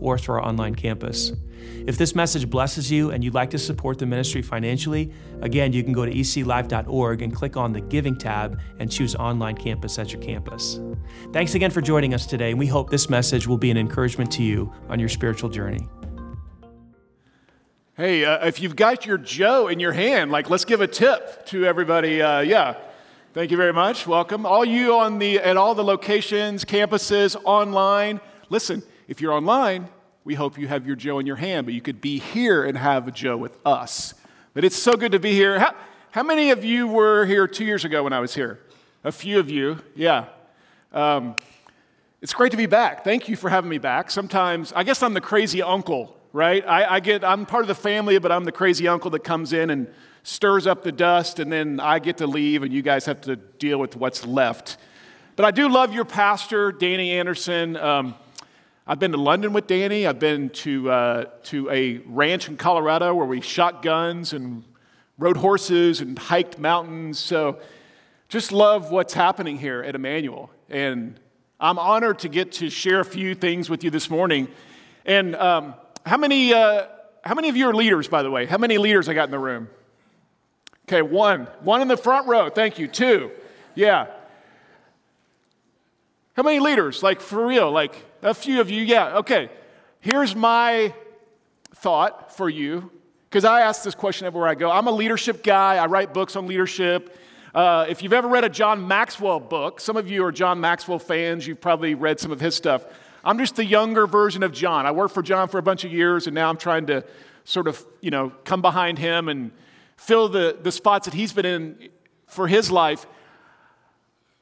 or through our online campus. If this message blesses you and you'd like to support the ministry financially, again, you can go to eclife.org and click on the Giving tab and choose Online Campus at your campus. Thanks again for joining us today, and we hope this message will be an encouragement to you on your spiritual journey. Hey, uh, if you've got your Joe in your hand, like let's give a tip to everybody. Uh, yeah, thank you very much. Welcome, all you on the at all the locations, campuses, online. Listen, if you're online, we hope you have your Joe in your hand, but you could be here and have a Joe with us. But it's so good to be here. How, how many of you were here two years ago when I was here? A few of you, yeah. Um, it's great to be back. Thank you for having me back. Sometimes, I guess I'm the crazy uncle right? I, I, get, I'm part of the family, but I'm the crazy uncle that comes in and stirs up the dust, and then I get to leave, and you guys have to deal with what's left. But I do love your pastor, Danny Anderson. Um, I've been to London with Danny. I've been to, uh, to a ranch in Colorado where we shot guns and rode horses and hiked mountains. So just love what's happening here at Emmanuel. And I'm honored to get to share a few things with you this morning. And um, how many, uh, how many of you are leaders, by the way? How many leaders I got in the room? Okay, one. One in the front row. Thank you. Two. Yeah. How many leaders? Like, for real? Like, a few of you? Yeah. Okay. Here's my thought for you, because I ask this question everywhere I go. I'm a leadership guy, I write books on leadership. Uh, if you've ever read a John Maxwell book, some of you are John Maxwell fans, you've probably read some of his stuff. I'm just the younger version of John. I worked for John for a bunch of years, and now I'm trying to sort of, you know, come behind him and fill the, the spots that he's been in for his life.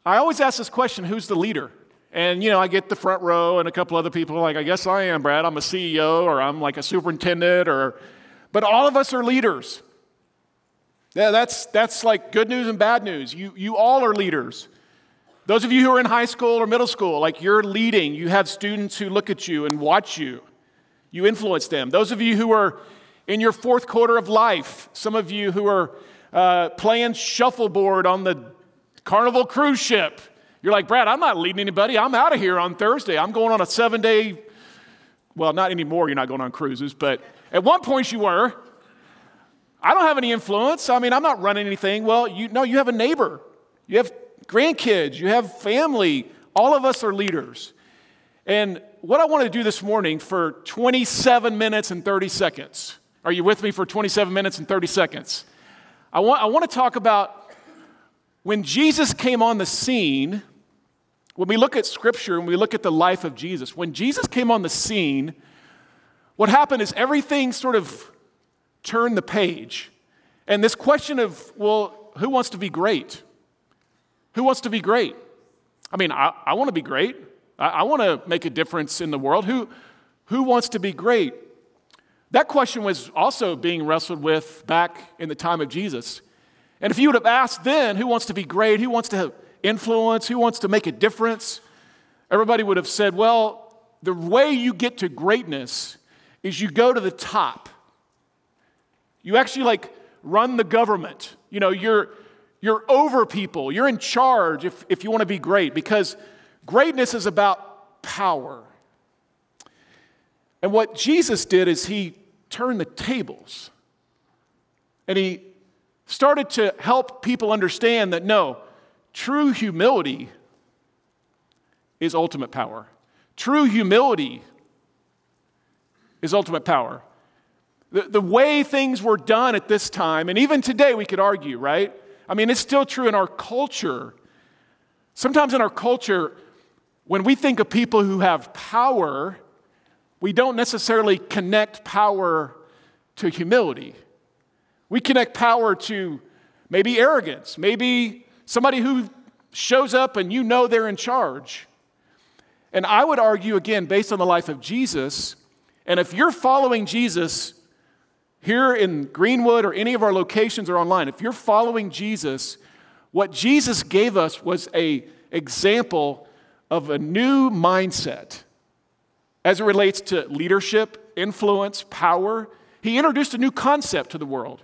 I always ask this question who's the leader? And, you know, I get the front row and a couple other people like, I guess I am, Brad. I'm a CEO or I'm like a superintendent or, but all of us are leaders. Yeah, that's, that's like good news and bad news. You, you all are leaders. Those of you who are in high school or middle school, like you're leading, you have students who look at you and watch you. You influence them. Those of you who are in your fourth quarter of life, some of you who are uh, playing shuffleboard on the Carnival cruise ship, you're like, Brad, I'm not leading anybody. I'm out of here on Thursday. I'm going on a seven day, well, not anymore, you're not going on cruises, but at one point you were. I don't have any influence. I mean, I'm not running anything. Well, you know, you have a neighbor. You have grandkids, you have family. All of us are leaders. And what I want to do this morning for 27 minutes and 30 seconds, are you with me for 27 minutes and 30 seconds? I want, I want to talk about when Jesus came on the scene, when we look at scripture and we look at the life of Jesus, when Jesus came on the scene, what happened is everything sort of turned the page. And this question of, well, who wants to be great? Who wants to be great? I mean, I, I want to be great. I, I want to make a difference in the world. Who, who wants to be great? That question was also being wrestled with back in the time of Jesus. And if you would have asked then, who wants to be great? Who wants to influence? Who wants to make a difference? Everybody would have said, well, the way you get to greatness is you go to the top. You actually like run the government. You know, you're, you're over people. You're in charge if, if you want to be great because greatness is about power. And what Jesus did is he turned the tables and he started to help people understand that no, true humility is ultimate power. True humility is ultimate power. The, the way things were done at this time, and even today we could argue, right? I mean, it's still true in our culture. Sometimes in our culture, when we think of people who have power, we don't necessarily connect power to humility. We connect power to maybe arrogance, maybe somebody who shows up and you know they're in charge. And I would argue, again, based on the life of Jesus, and if you're following Jesus, here in Greenwood or any of our locations or online, if you're following Jesus, what Jesus gave us was a example of a new mindset as it relates to leadership, influence, power. He introduced a new concept to the world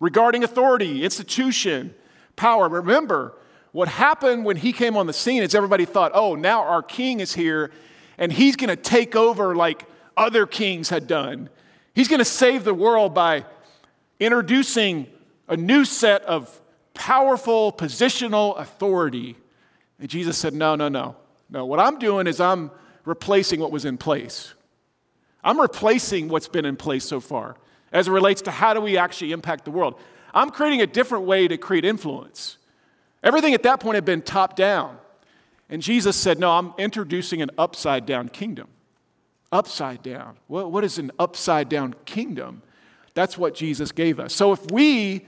regarding authority, institution, power. Remember, what happened when he came on the scene is everybody thought, oh, now our king is here and he's going to take over like other kings had done. He's going to save the world by introducing a new set of powerful positional authority. And Jesus said, no, no, no. No, what I'm doing is I'm replacing what was in place. I'm replacing what's been in place so far as it relates to how do we actually impact the world. I'm creating a different way to create influence. Everything at that point had been top down. And Jesus said, No, I'm introducing an upside down kingdom. Upside down. What, what is an upside down kingdom? That's what Jesus gave us. So if we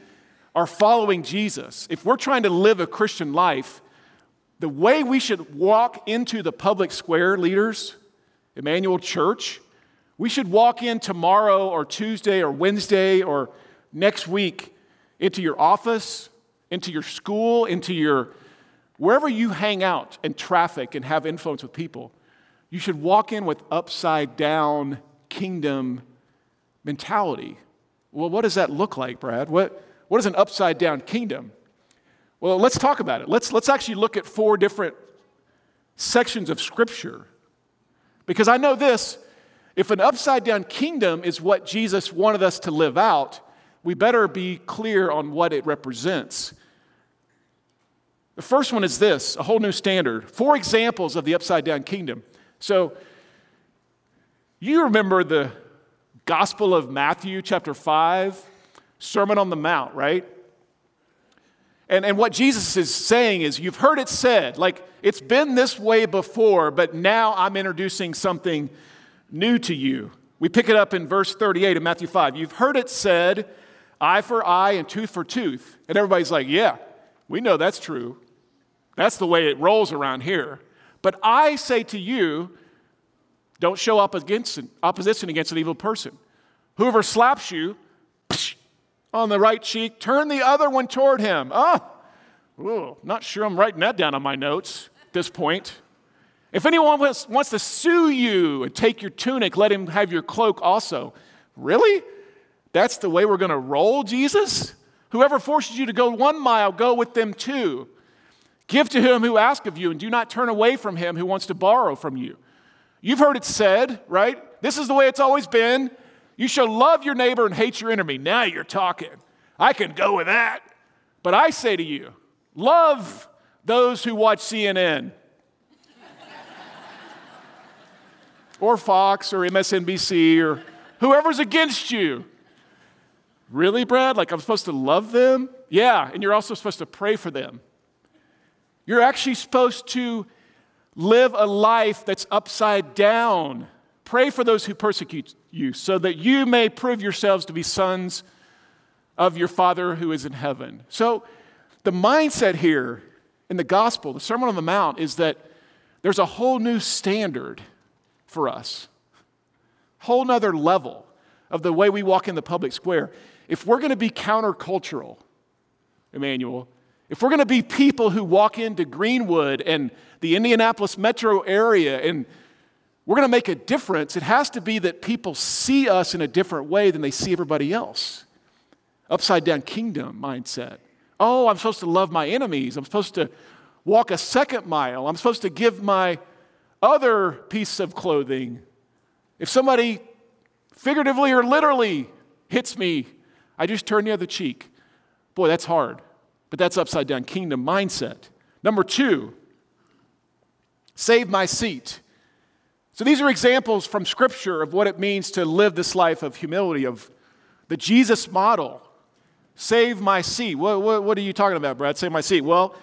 are following Jesus, if we're trying to live a Christian life, the way we should walk into the public square, leaders, Emmanuel Church, we should walk in tomorrow or Tuesday or Wednesday or next week into your office, into your school, into your wherever you hang out and traffic and have influence with people. You should walk in with upside down kingdom mentality. Well, what does that look like, Brad? What, what is an upside down kingdom? Well, let's talk about it. Let's, let's actually look at four different sections of Scripture. Because I know this if an upside down kingdom is what Jesus wanted us to live out, we better be clear on what it represents. The first one is this a whole new standard. Four examples of the upside down kingdom. So, you remember the Gospel of Matthew, chapter 5, Sermon on the Mount, right? And, and what Jesus is saying is, you've heard it said, like it's been this way before, but now I'm introducing something new to you. We pick it up in verse 38 of Matthew 5. You've heard it said, eye for eye and tooth for tooth. And everybody's like, yeah, we know that's true. That's the way it rolls around here. But I say to you, don't show up against opposition against an evil person. Whoever slaps you on the right cheek, turn the other one toward him. Oh, ooh, not sure I'm writing that down on my notes at this point. If anyone wants to sue you and take your tunic, let him have your cloak also. Really? That's the way we're going to roll, Jesus? Whoever forces you to go one mile, go with them too. Give to him who asks of you, and do not turn away from him who wants to borrow from you. You've heard it said, right? This is the way it's always been. You shall love your neighbor and hate your enemy. Now you're talking. I can go with that. But I say to you, love those who watch CNN or Fox or MSNBC or whoever's against you. Really, Brad? Like I'm supposed to love them? Yeah, and you're also supposed to pray for them. You're actually supposed to live a life that's upside down. Pray for those who persecute you so that you may prove yourselves to be sons of your Father who is in heaven. So, the mindset here in the gospel, the Sermon on the Mount, is that there's a whole new standard for us. Whole nother level of the way we walk in the public square. If we're going to be countercultural, Emmanuel, if we're going to be people who walk into Greenwood and the Indianapolis metro area and we're going to make a difference, it has to be that people see us in a different way than they see everybody else. Upside down kingdom mindset. Oh, I'm supposed to love my enemies. I'm supposed to walk a second mile. I'm supposed to give my other piece of clothing. If somebody figuratively or literally hits me, I just turn the other cheek. Boy, that's hard, but that's upside down kingdom mindset. Number two, save my seat. So these are examples from Scripture of what it means to live this life of humility, of the Jesus model. Save my seat. What, what, what are you talking about, Brad? Save my seat. Well,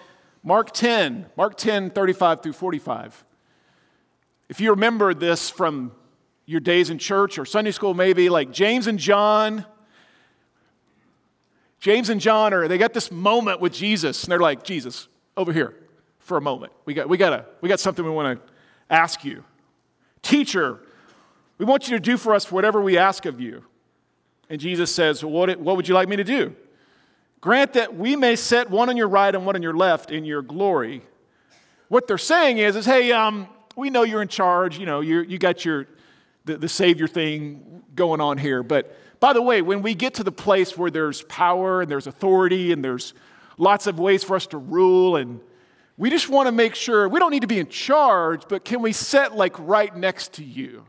Mark 10, Mark 10, 35 through 45. If you remember this from your days in church or Sunday school, maybe, like James and John. James and John are, they got this moment with Jesus, and they're like, Jesus, over here for a moment. We got, we got, a, we got something we want to ask you. Teacher, We want you to do for us whatever we ask of you. And Jesus says, what, what would you like me to do? Grant that we may set one on your right and one on your left in your glory. What they're saying is, is hey, um, we know you're in charge. You know, you you got your the, the Savior thing going on here. But by the way, when we get to the place where there's power and there's authority and there's lots of ways for us to rule and we just want to make sure we don't need to be in charge, but can we sit like right next to you?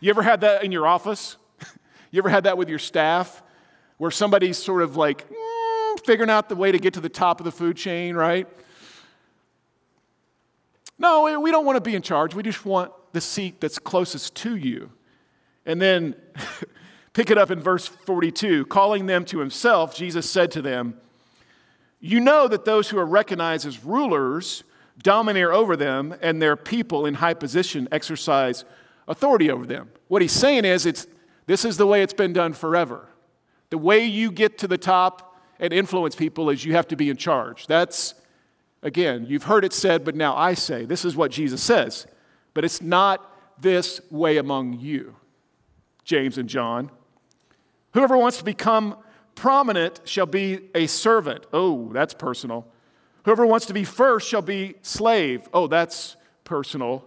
You ever had that in your office? you ever had that with your staff where somebody's sort of like mm, figuring out the way to get to the top of the food chain, right? No, we don't want to be in charge. We just want the seat that's closest to you. And then pick it up in verse 42. Calling them to himself, Jesus said to them, You know that those who are recognized as rulers domineer over them, and their people in high position exercise authority over them. What he's saying is, it's, this is the way it's been done forever. The way you get to the top and influence people is you have to be in charge. That's, again, you've heard it said, but now I say. This is what Jesus says. But it's not this way among you, James and John. Whoever wants to become prominent shall be a servant. Oh, that's personal. Whoever wants to be first shall be slave. Oh, that's personal.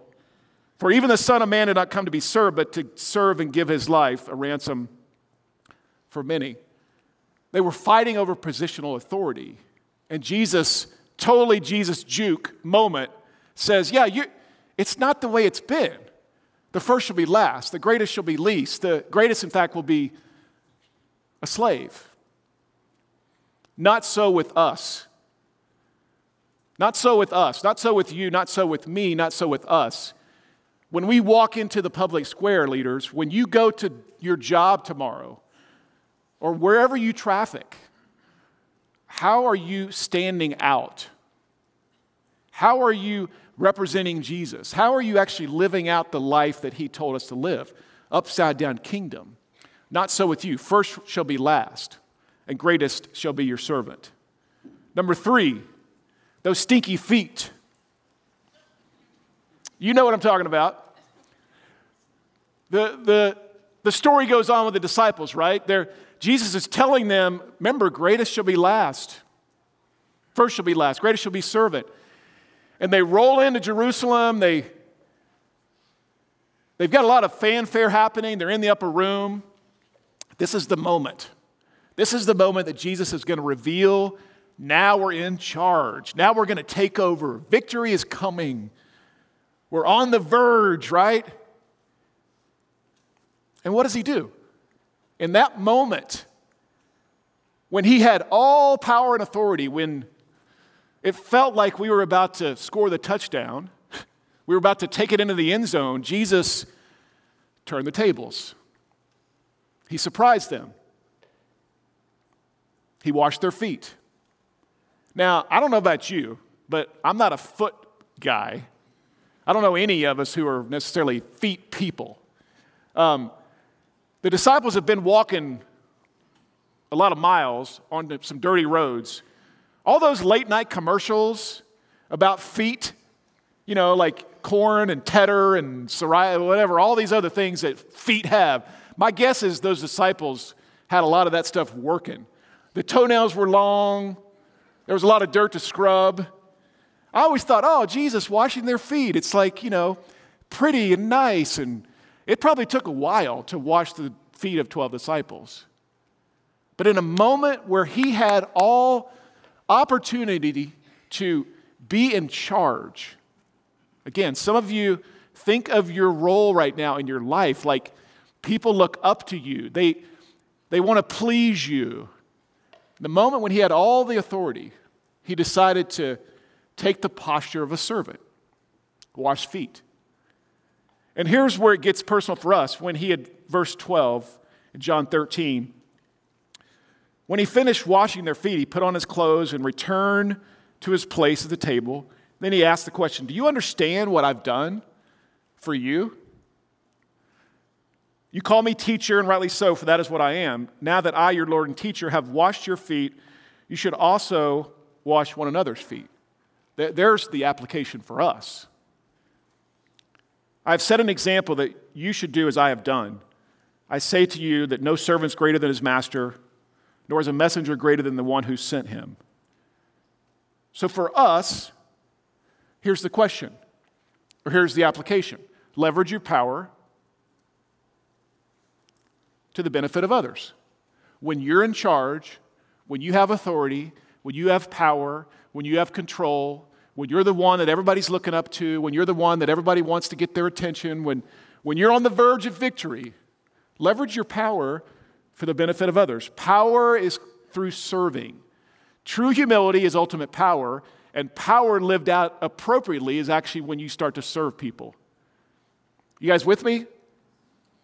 For even the Son of Man did not come to be served, but to serve and give his life a ransom for many. They were fighting over positional authority. And Jesus, totally Jesus juke moment, says, Yeah, it's not the way it's been. The first shall be last, the greatest shall be least, the greatest, in fact, will be a slave. Not so with us. Not so with us. Not so with you. Not so with me. Not so with us. When we walk into the public square, leaders, when you go to your job tomorrow or wherever you traffic, how are you standing out? How are you representing Jesus? How are you actually living out the life that he told us to live? Upside down kingdom. Not so with you. First shall be last, and greatest shall be your servant. Number three, those stinky feet. You know what I'm talking about. The, the, the story goes on with the disciples, right? They're, Jesus is telling them, remember, greatest shall be last. First shall be last, greatest shall be servant. And they roll into Jerusalem. They, they've got a lot of fanfare happening. They're in the upper room. This is the moment. This is the moment that Jesus is going to reveal now we're in charge. Now we're going to take over. Victory is coming. We're on the verge, right? And what does he do? In that moment, when he had all power and authority, when it felt like we were about to score the touchdown, we were about to take it into the end zone, Jesus turned the tables. He surprised them. He washed their feet. Now, I don't know about you, but I'm not a foot guy. I don't know any of us who are necessarily feet people. Um, the disciples have been walking a lot of miles on some dirty roads. All those late night commercials about feet, you know, like corn and Tedder and Soraya, whatever, all these other things that feet have. My guess is those disciples had a lot of that stuff working. The toenails were long, there was a lot of dirt to scrub. I always thought, oh, Jesus washing their feet. It's like, you know, pretty and nice and it probably took a while to wash the feet of 12 disciples. But in a moment where he had all opportunity to be in charge, again, some of you think of your role right now in your life like people look up to you, they, they want to please you. The moment when he had all the authority, he decided to take the posture of a servant, wash feet. And here's where it gets personal for us when he had, verse 12 in John 13, when he finished washing their feet, he put on his clothes and returned to his place at the table. Then he asked the question Do you understand what I've done for you? You call me teacher, and rightly so, for that is what I am. Now that I, your Lord and teacher, have washed your feet, you should also wash one another's feet. There's the application for us. I have set an example that you should do as I have done. I say to you that no servant is greater than his master, nor is a messenger greater than the one who sent him. So for us, here's the question, or here's the application leverage your power to the benefit of others. When you're in charge, when you have authority, when you have power, when you have control, when you're the one that everybody's looking up to, when you're the one that everybody wants to get their attention, when, when you're on the verge of victory, leverage your power for the benefit of others. Power is through serving. True humility is ultimate power, and power lived out appropriately is actually when you start to serve people. You guys with me?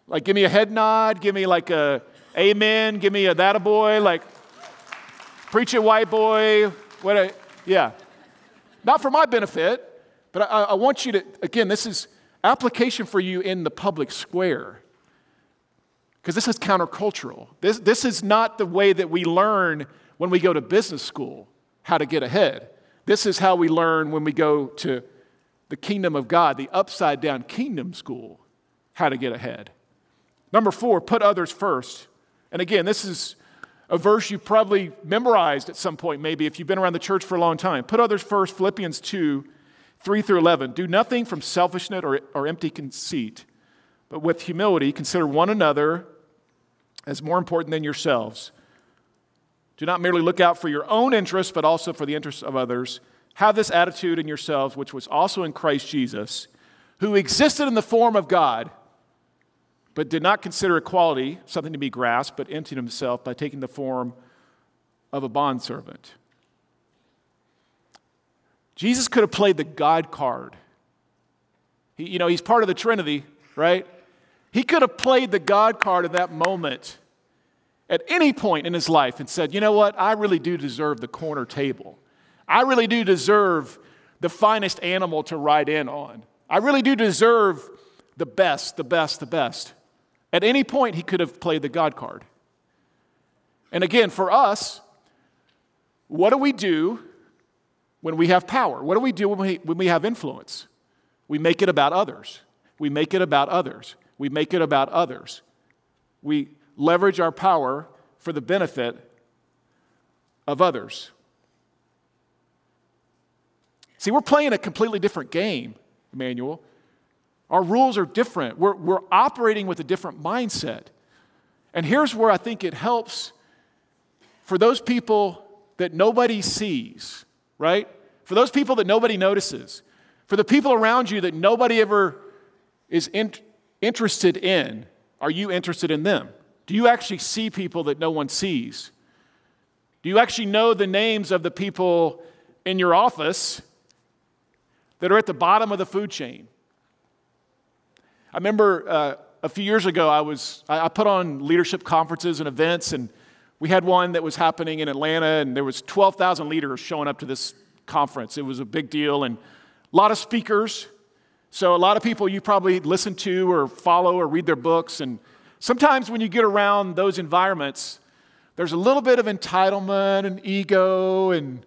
Like, give me a head nod, give me like a amen, give me a that a boy, like, preach it, white boy, what a, yeah. Not for my benefit, but I, I want you to, again, this is application for you in the public square. Because this is countercultural. This, this is not the way that we learn when we go to business school how to get ahead. This is how we learn when we go to the kingdom of God, the upside down kingdom school, how to get ahead. Number four, put others first. And again, this is a verse you've probably memorized at some point, maybe if you've been around the church for a long time. Put others first, Philippians 2 3 through 11. Do nothing from selfishness or, or empty conceit, but with humility consider one another as more important than yourselves. Do not merely look out for your own interests, but also for the interests of others. Have this attitude in yourselves, which was also in Christ Jesus, who existed in the form of God but did not consider equality something to be grasped, but emptied himself by taking the form of a bondservant. Jesus could have played the God card. He, you know, he's part of the Trinity, right? He could have played the God card in that moment at any point in his life and said, you know what? I really do deserve the corner table. I really do deserve the finest animal to ride in on. I really do deserve the best, the best, the best. At any point, he could have played the God card. And again, for us, what do we do when we have power? What do we do when we, when we have influence? We make it about others. We make it about others. We make it about others. We leverage our power for the benefit of others. See, we're playing a completely different game, Emmanuel. Our rules are different. We're, we're operating with a different mindset. And here's where I think it helps for those people that nobody sees, right? For those people that nobody notices, for the people around you that nobody ever is in, interested in, are you interested in them? Do you actually see people that no one sees? Do you actually know the names of the people in your office that are at the bottom of the food chain? I remember uh, a few years ago, I, was, I put on leadership conferences and events, and we had one that was happening in Atlanta, and there was 12,000 leaders showing up to this conference. It was a big deal, and a lot of speakers. So a lot of people you probably listen to or follow or read their books. And sometimes when you get around those environments, there's a little bit of entitlement and ego and,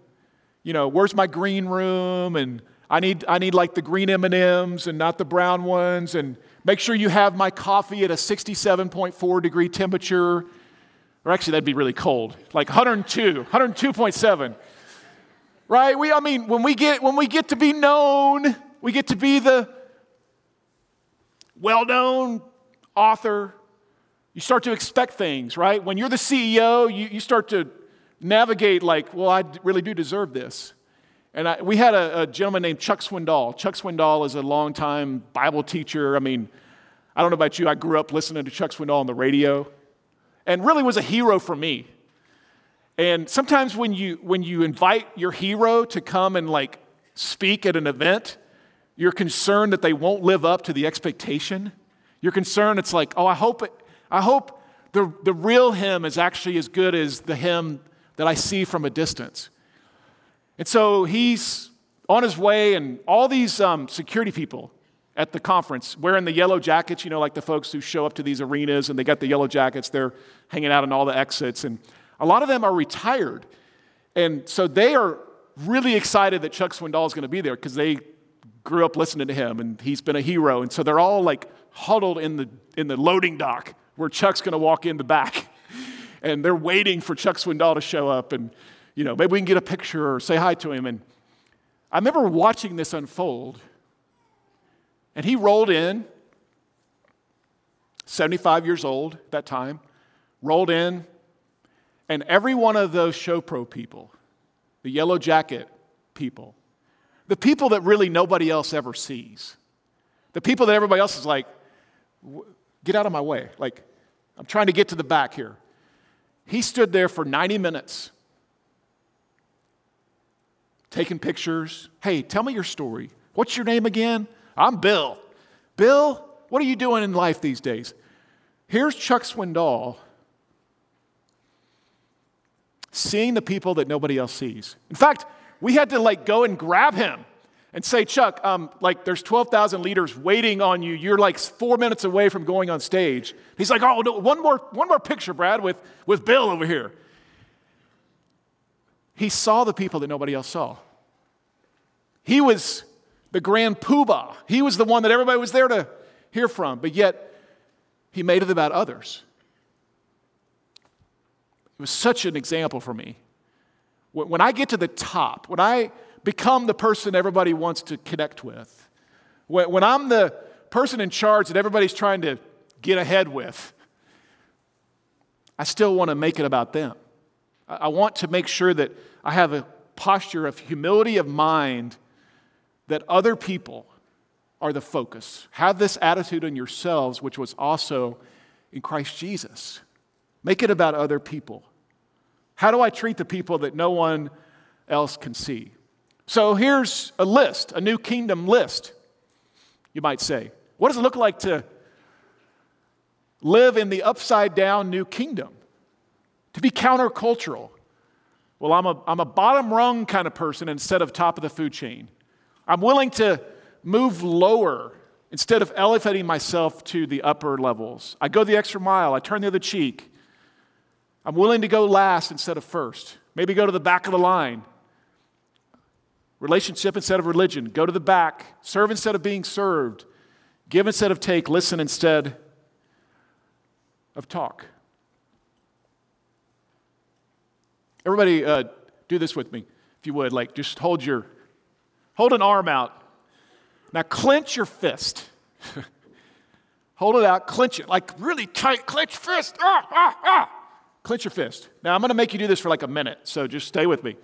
you know, where's my green room? And I need, I need like the green M&Ms and not the brown ones. And Make sure you have my coffee at a 67.4 degree temperature. Or actually, that'd be really cold, like 102, 102.7. Right? We, I mean, when we get when we get to be known, we get to be the well-known author. You start to expect things, right? When you're the CEO, you, you start to navigate like, well, I really do deserve this. And I, we had a, a, gentleman named Chuck Swindoll. Chuck Swindoll is a longtime Bible teacher. I mean, I don't know about you, I grew up listening to Chuck Swindoll on the radio and really was a hero for me. And sometimes when you, when you invite your hero to come and like speak at an event, you're concerned that they won't live up to the expectation. You're concerned it's like, oh, I hope, it, I hope the, the real him is actually as good as the him that I see from a distance. And so he's on his way, and all these um, security people at the conference wearing the yellow jackets, you know, like the folks who show up to these arenas and they got the yellow jackets, they're hanging out in all the exits. And a lot of them are retired. And so they are really excited that Chuck Swindoll is going to be there because they grew up listening to him, and he's been a hero. And so they're all like huddled in the, in the loading dock where Chuck's going to walk in the back. And they're waiting for Chuck Swindoll to show up. And, you know, maybe we can get a picture or say hi to him. And I remember watching this unfold. And he rolled in, 75 years old at that time, rolled in, and every one of those show pro people, the yellow jacket people, the people that really nobody else ever sees, the people that everybody else is like, get out of my way. Like, I'm trying to get to the back here. He stood there for 90 minutes taking pictures. Hey, tell me your story. What's your name again? I'm Bill. Bill, what are you doing in life these days? Here's Chuck Swindoll seeing the people that nobody else sees. In fact, we had to like go and grab him and say, Chuck, um, like there's 12,000 leaders waiting on you. You're like four minutes away from going on stage. He's like, oh, no, one more, one more picture, Brad, with, with Bill over here. He saw the people that nobody else saw. He was the grand poobah. He was the one that everybody was there to hear from, but yet he made it about others. It was such an example for me. When I get to the top, when I become the person everybody wants to connect with, when I'm the person in charge that everybody's trying to get ahead with, I still want to make it about them. I want to make sure that I have a posture of humility of mind that other people are the focus. Have this attitude in yourselves, which was also in Christ Jesus. Make it about other people. How do I treat the people that no one else can see? So here's a list, a new kingdom list, you might say. What does it look like to live in the upside down new kingdom? To be countercultural. Well, I'm a, I'm a bottom rung kind of person instead of top of the food chain. I'm willing to move lower instead of elevating myself to the upper levels. I go the extra mile, I turn the other cheek. I'm willing to go last instead of first. Maybe go to the back of the line. Relationship instead of religion. Go to the back. Serve instead of being served. Give instead of take. Listen instead of talk. Everybody, uh, do this with me, if you would. Like, just hold your, hold an arm out. Now, clench your fist. hold it out, clench it, like really tight, clench fist. Ah, ah, ah. Clench your fist. Now, I'm going to make you do this for like a minute, so just stay with me.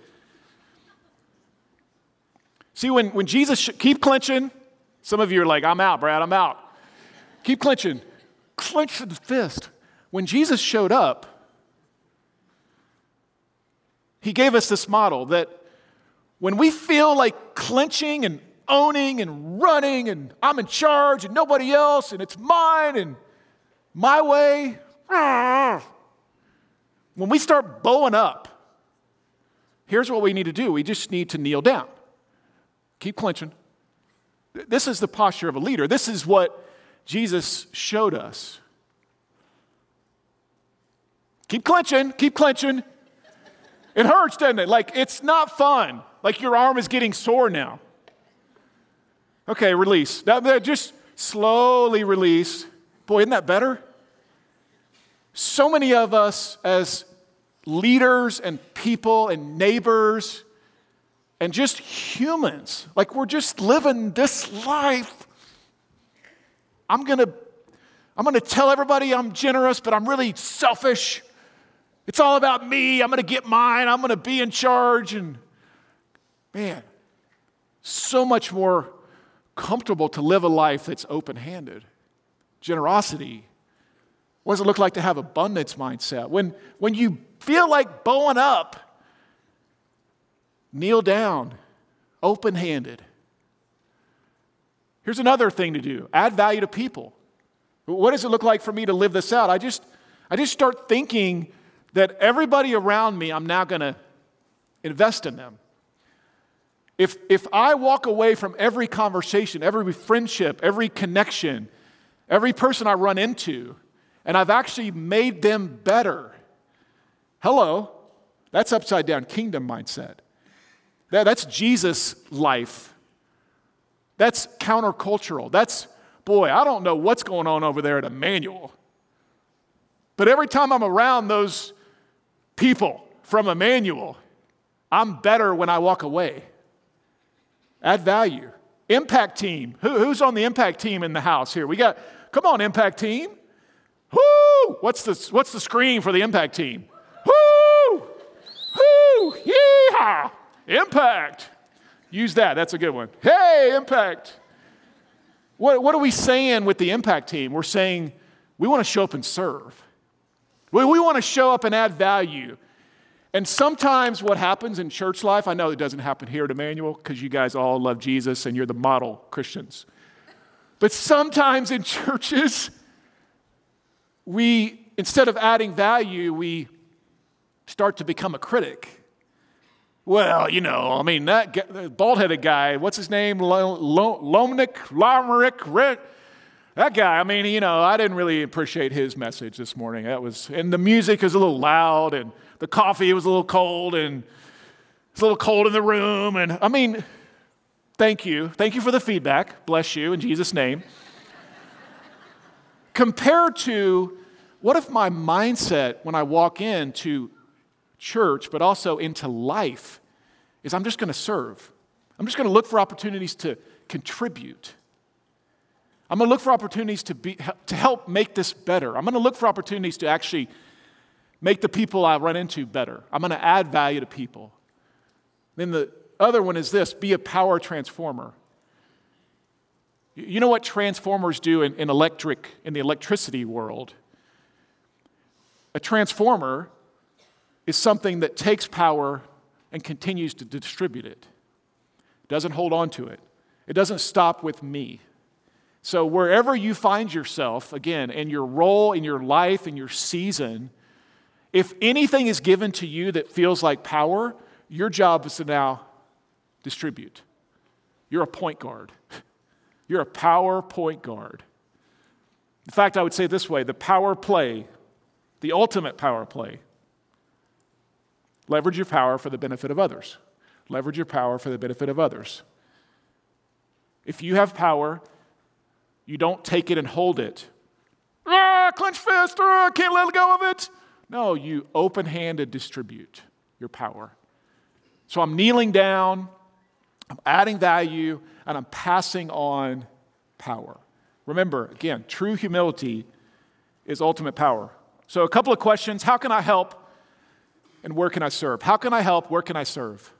See, when, when Jesus, sh- keep clenching. Some of you are like, I'm out, Brad, I'm out. Keep clenching. Clench the fist. When Jesus showed up, he gave us this model that when we feel like clenching and owning and running and I'm in charge and nobody else and it's mine and my way, when we start bowing up, here's what we need to do we just need to kneel down. Keep clenching. This is the posture of a leader. This is what Jesus showed us. Keep clenching, keep clenching. It hurts, doesn't it? Like it's not fun. Like your arm is getting sore now. Okay, release. Now, just slowly release. Boy, isn't that better? So many of us, as leaders and people and neighbors and just humans, like we're just living this life. I'm gonna, I'm gonna tell everybody I'm generous, but I'm really selfish. It's all about me. I'm gonna get mine. I'm gonna be in charge. And man, so much more comfortable to live a life that's open handed. Generosity what does it look like to have abundance mindset? When, when you feel like bowing up, kneel down, open handed. Here's another thing to do add value to people. What does it look like for me to live this out? I just, I just start thinking that everybody around me, I'm now going to invest in them. If, if I walk away from every conversation, every friendship, every connection, every person I run into, and I've actually made them better. Hello, that's upside down kingdom mindset. That, that's Jesus' life That's countercultural. That's, boy, I don't know what's going on over there at Emmanuel. But every time I'm around those people from Emmanuel, I'm better when I walk away. Add value. Impact team. Who, who's on the impact team in the house here? We got, come on, impact team. Whoo! What's the, what's the screen for the impact team? Whoo! Whoo! Yeehaw! Impact. Use that. That's a good one. Hey, impact. What, what are we saying with the impact team? We're saying we want to show up and serve. We, we want to show up and add value. And sometimes what happens in church life, I know it doesn't happen here at Emmanuel because you guys all love Jesus and you're the model Christians. But sometimes in churches, we, instead of adding value, we start to become a critic. Well, you know, I mean, that bald headed guy, what's his name? Lomnick, Lomrick, Rick. That guy, I mean, you know, I didn't really appreciate his message this morning. That was, and the music is a little loud, and the coffee was a little cold, and it's a little cold in the room. And I mean, thank you. Thank you for the feedback. Bless you in Jesus' name. Compared to what if my mindset when I walk into church, but also into life, is I'm just going to serve. I'm just going to look for opportunities to contribute. I'm going to look for opportunities to, be, to help make this better. I'm going to look for opportunities to actually make the people I run into better. I'm going to add value to people. Then the other one is this be a power transformer. You know what transformers do in, in electric, in the electricity world? A transformer is something that takes power and continues to distribute it. It doesn't hold on to it. It doesn't stop with me. So, wherever you find yourself, again, in your role, in your life, in your season, if anything is given to you that feels like power, your job is to now distribute. You're a point guard. You're a power point guard. In fact, I would say this way the power play, the ultimate power play, Leverage your power for the benefit of others. Leverage your power for the benefit of others. If you have power, you don't take it and hold it. Ah, clench fist, ah, can't let go of it. No, you open handed distribute your power. So I'm kneeling down, I'm adding value, and I'm passing on power. Remember, again, true humility is ultimate power. So, a couple of questions How can I help and where can I serve? How can I help? Where can I serve?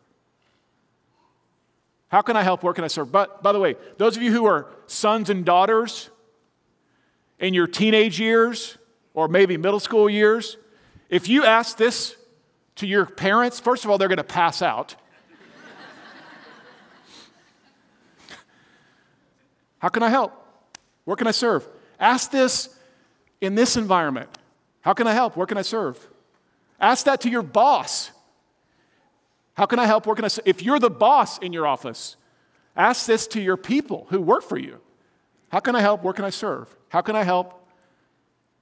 How can I help? Where can I serve? But by the way, those of you who are sons and daughters in your teenage years or maybe middle school years, if you ask this to your parents, first of all, they're going to pass out. How can I help? Where can I serve? Ask this in this environment. How can I help? Where can I serve? Ask that to your boss. How can I help? Where can I? If you're the boss in your office, ask this to your people who work for you. How can I help? Where can I serve? How can I help?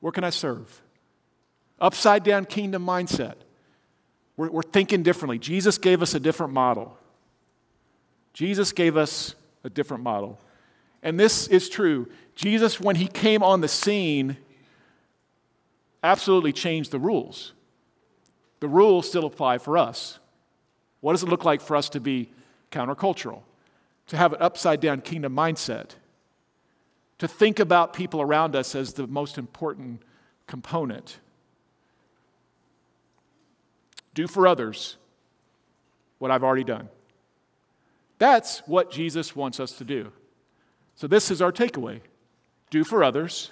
Where can I serve? Upside down kingdom mindset. We're, we're thinking differently. Jesus gave us a different model. Jesus gave us a different model. And this is true. Jesus, when he came on the scene, absolutely changed the rules the rules still apply for us. What does it look like for us to be countercultural? To have an upside down kingdom mindset? To think about people around us as the most important component? Do for others what I've already done. That's what Jesus wants us to do. So, this is our takeaway do for others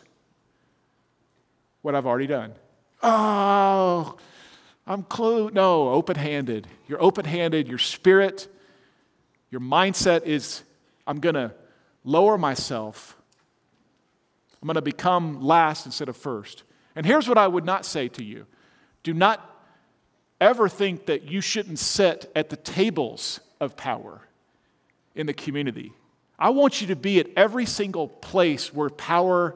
what I've already done. Oh, I'm closed. No, open handed. You're open handed. Your spirit, your mindset is I'm going to lower myself. I'm going to become last instead of first. And here's what I would not say to you do not ever think that you shouldn't sit at the tables of power in the community. I want you to be at every single place where power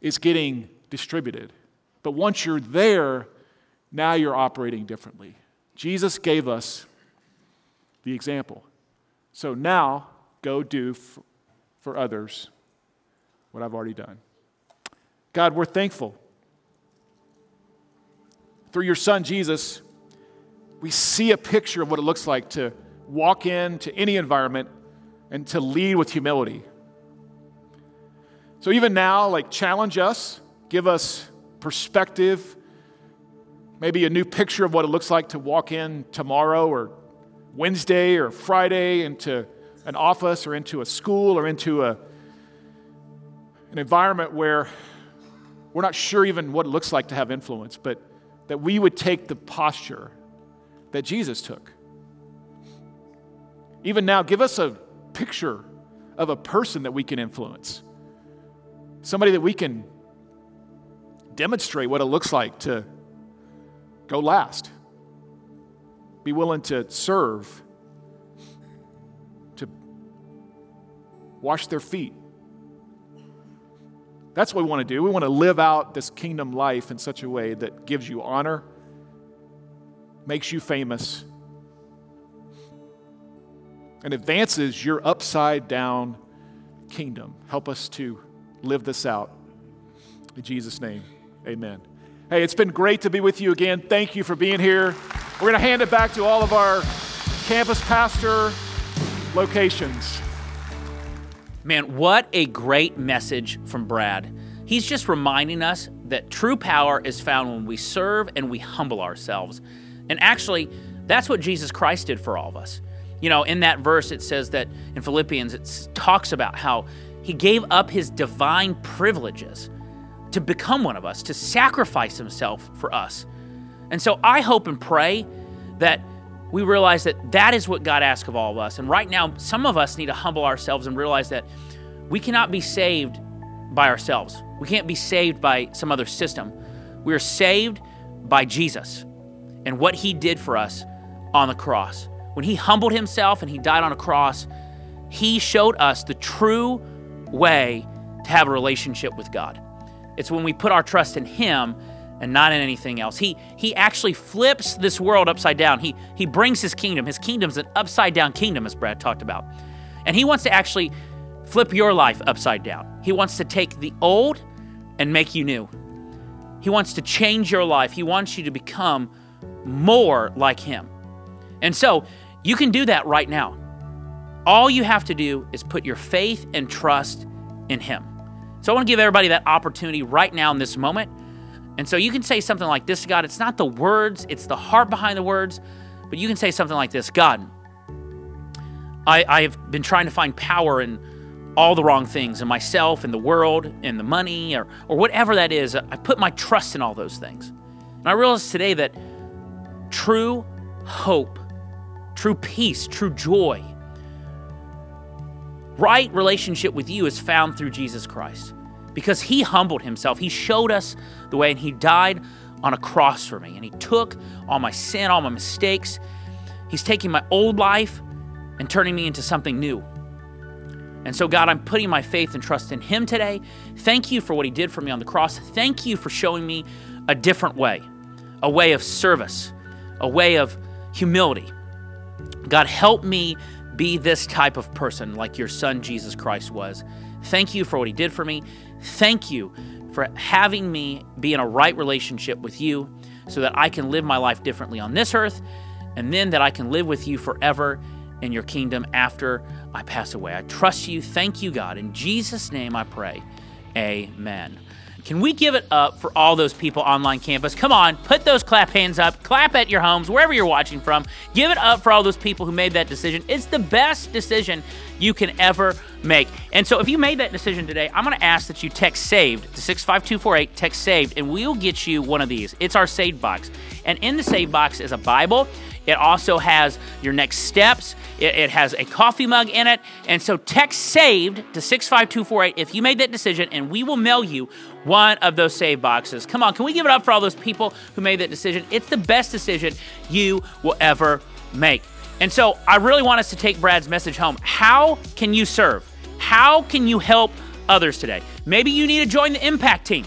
is getting distributed. But once you're there, now you're operating differently. Jesus gave us the example. So now go do for, others what I've already done. God, we're thankful. Through your son, Jesus, we see a picture of what it looks like to walk into any environment and to lead with humility. So even now, like, challenge us, give us perspective, maybe a new picture of what it looks like to walk in tomorrow or Wednesday or Friday into an office or into a school or into a, an environment where we're not sure even what it looks like to have influence, but that we would take the posture that Jesus took. Even now, give us a picture of a person that we can influence, somebody that we can demonstrate what it looks like to go last, be willing to serve, to wash their feet. That's what we want to do. We want to live out this kingdom life in such a way that gives you honor, makes you famous, and advances your upside down kingdom. Help us to live this out. In Jesus' name, amen. Hey, it's been great to be with you again. Thank you for being here. We're going to hand it back to all of our campus pastor locations. Man, what a great message from Brad. He's just reminding us that true power is found when we serve and we humble ourselves. And actually, that's what Jesus Christ did for all of us. You know, in that verse, it says that in Philippians, it talks about how he gave up his divine privileges to become one of us, to sacrifice himself for us. And so I hope and pray that we realize that that is what God asks of all of us. And right now, some of us need to humble ourselves and realize that we cannot be saved by ourselves. We can't be saved by some other system. We are saved by Jesus and what he did for us on the cross. When he humbled himself and he died on a cross, he showed us the true way to have a relationship with God. It's when we put our trust in him and not in anything else. He he actually flips this world upside down. He he brings his kingdom. His kingdom's an upside down kingdom as Brad talked about. And he wants to actually flip your life upside down. He wants to take the old and make you new. He wants to change your life. He wants you to become more like him. And so, you can do that right now. All you have to do is put your faith and trust in him. So I want to give everybody that opportunity right now in this moment and so you can say something like this God, it's not the words, it's the heart behind the words, but you can say something like this God, I, I have been trying to find power in all the wrong things in myself, in the world, in the money, or, or whatever that is. I put my trust in all those things. And I realize today that true hope, true peace, true joy, right relationship with you is found through Jesus Christ because he humbled himself. He showed us the way and he died on a cross for me. And he took all my sin, all my mistakes. He's taking my old life and turning me into something new. And so, God, I'm putting my faith and trust in Him today. Thank you for what He did for me on the cross. Thank you for showing me a different way, a way of service, a way of humility. God, help me be this type of person like your Son Jesus Christ was. Thank you for what He did for me. Thank you for having me be in a right relationship with you so that I can live my life differently on this earth and then that I can live with you forever in your kingdom after I pass away. I trust you. Thank you, God. In Jesus' name I pray. Amen. Can we give it up for all those people online campus? Come on, put those clap hands up, clap at your homes, wherever you're watching from. Give it up for all those people who made that decision. It's the best decision you can ever make. And so if you made that decision today, I'm going to ask that you text SAVED to 65248, text SAVED, and we'll get you one of these. It's our SAVED box. And in the SAVED box is a Bible. It also has your next steps. It, it, has a coffee mug in it. And so text SAVED to 65248 if you made that decision, and we will mail you one of those save boxes. Come on, can we give it up for all those people who made that decision? It's the best decision you will ever make. And so I really want us to take Brad's message home. How can you serve? How can you help others today? Maybe you need to join the impact team.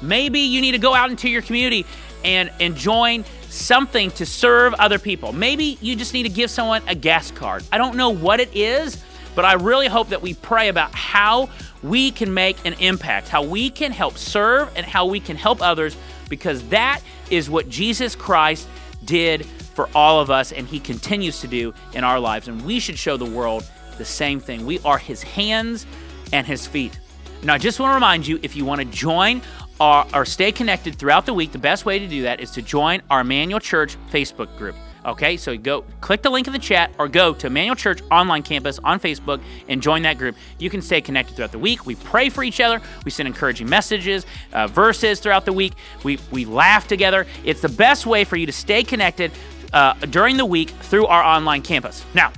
Maybe you need to go out into your community and, and join something to serve other people. Maybe you just need to give someone a gas card. I don't know what it is, but I really hope that we pray about how we can make an impact, how we can help serve, and how we can help others, because that is what Jesus Christ did for all of us, and He continues to do in our lives. And we should show the world the same thing. We are His hands and His feet. Now, I just want to remind you if you want to join or, or stay connected throughout the week, the best way to do that is to join our Emmanuel Church Facebook group. Okay, so go click the link in the chat or go to Emmanuel Church Online Campus on Facebook and join that group. You can stay connected throughout the week. We pray for each other. We send encouraging messages, uh, verses throughout the week. We, we laugh together. It's the best way for you to stay connected uh, during the week through our online campus. Now,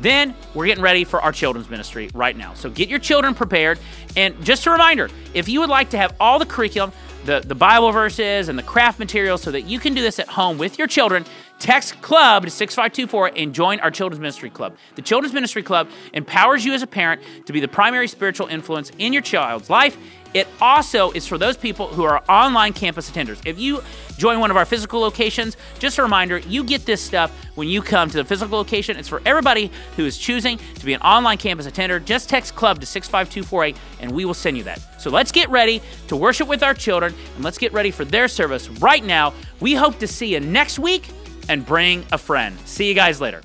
then we're getting ready for our children's ministry right now. So get your children prepared. And just a reminder if you would like to have all the curriculum, the, the Bible verses, and the craft materials so that you can do this at home with your children, text club to 6524 and join our children's ministry club. The children's ministry club empowers you as a parent to be the primary spiritual influence in your child's life. It also is for those people who are online campus attenders. If you join one of our physical locations, just a reminder, you get this stuff when you come to the physical location. It's for everybody who is choosing to be an online campus attender. Just text club to 65248 and we will send you that. So let's get ready to worship with our children and let's get ready for their service right now. We hope to see you next week and bring a friend. See you guys later.